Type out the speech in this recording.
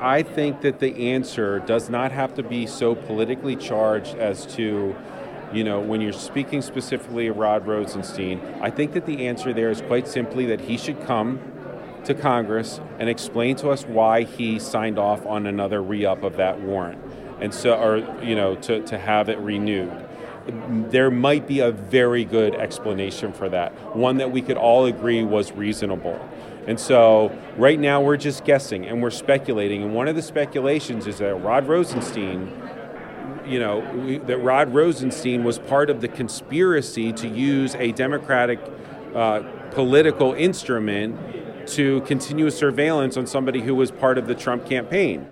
I think that the answer does not have to be so politically charged as to, you know, when you're speaking specifically of Rod Rosenstein, I think that the answer there is quite simply that he should come to Congress and explain to us why he signed off on another re-up of that warrant. And so, or, you know, to, to have it renewed. There might be a very good explanation for that, one that we could all agree was reasonable. And so, right now, we're just guessing and we're speculating. And one of the speculations is that Rod Rosenstein you know, that Rod Rosenstein was part of the conspiracy to use a Democratic uh, political instrument to continue surveillance on somebody who was part of the Trump campaign.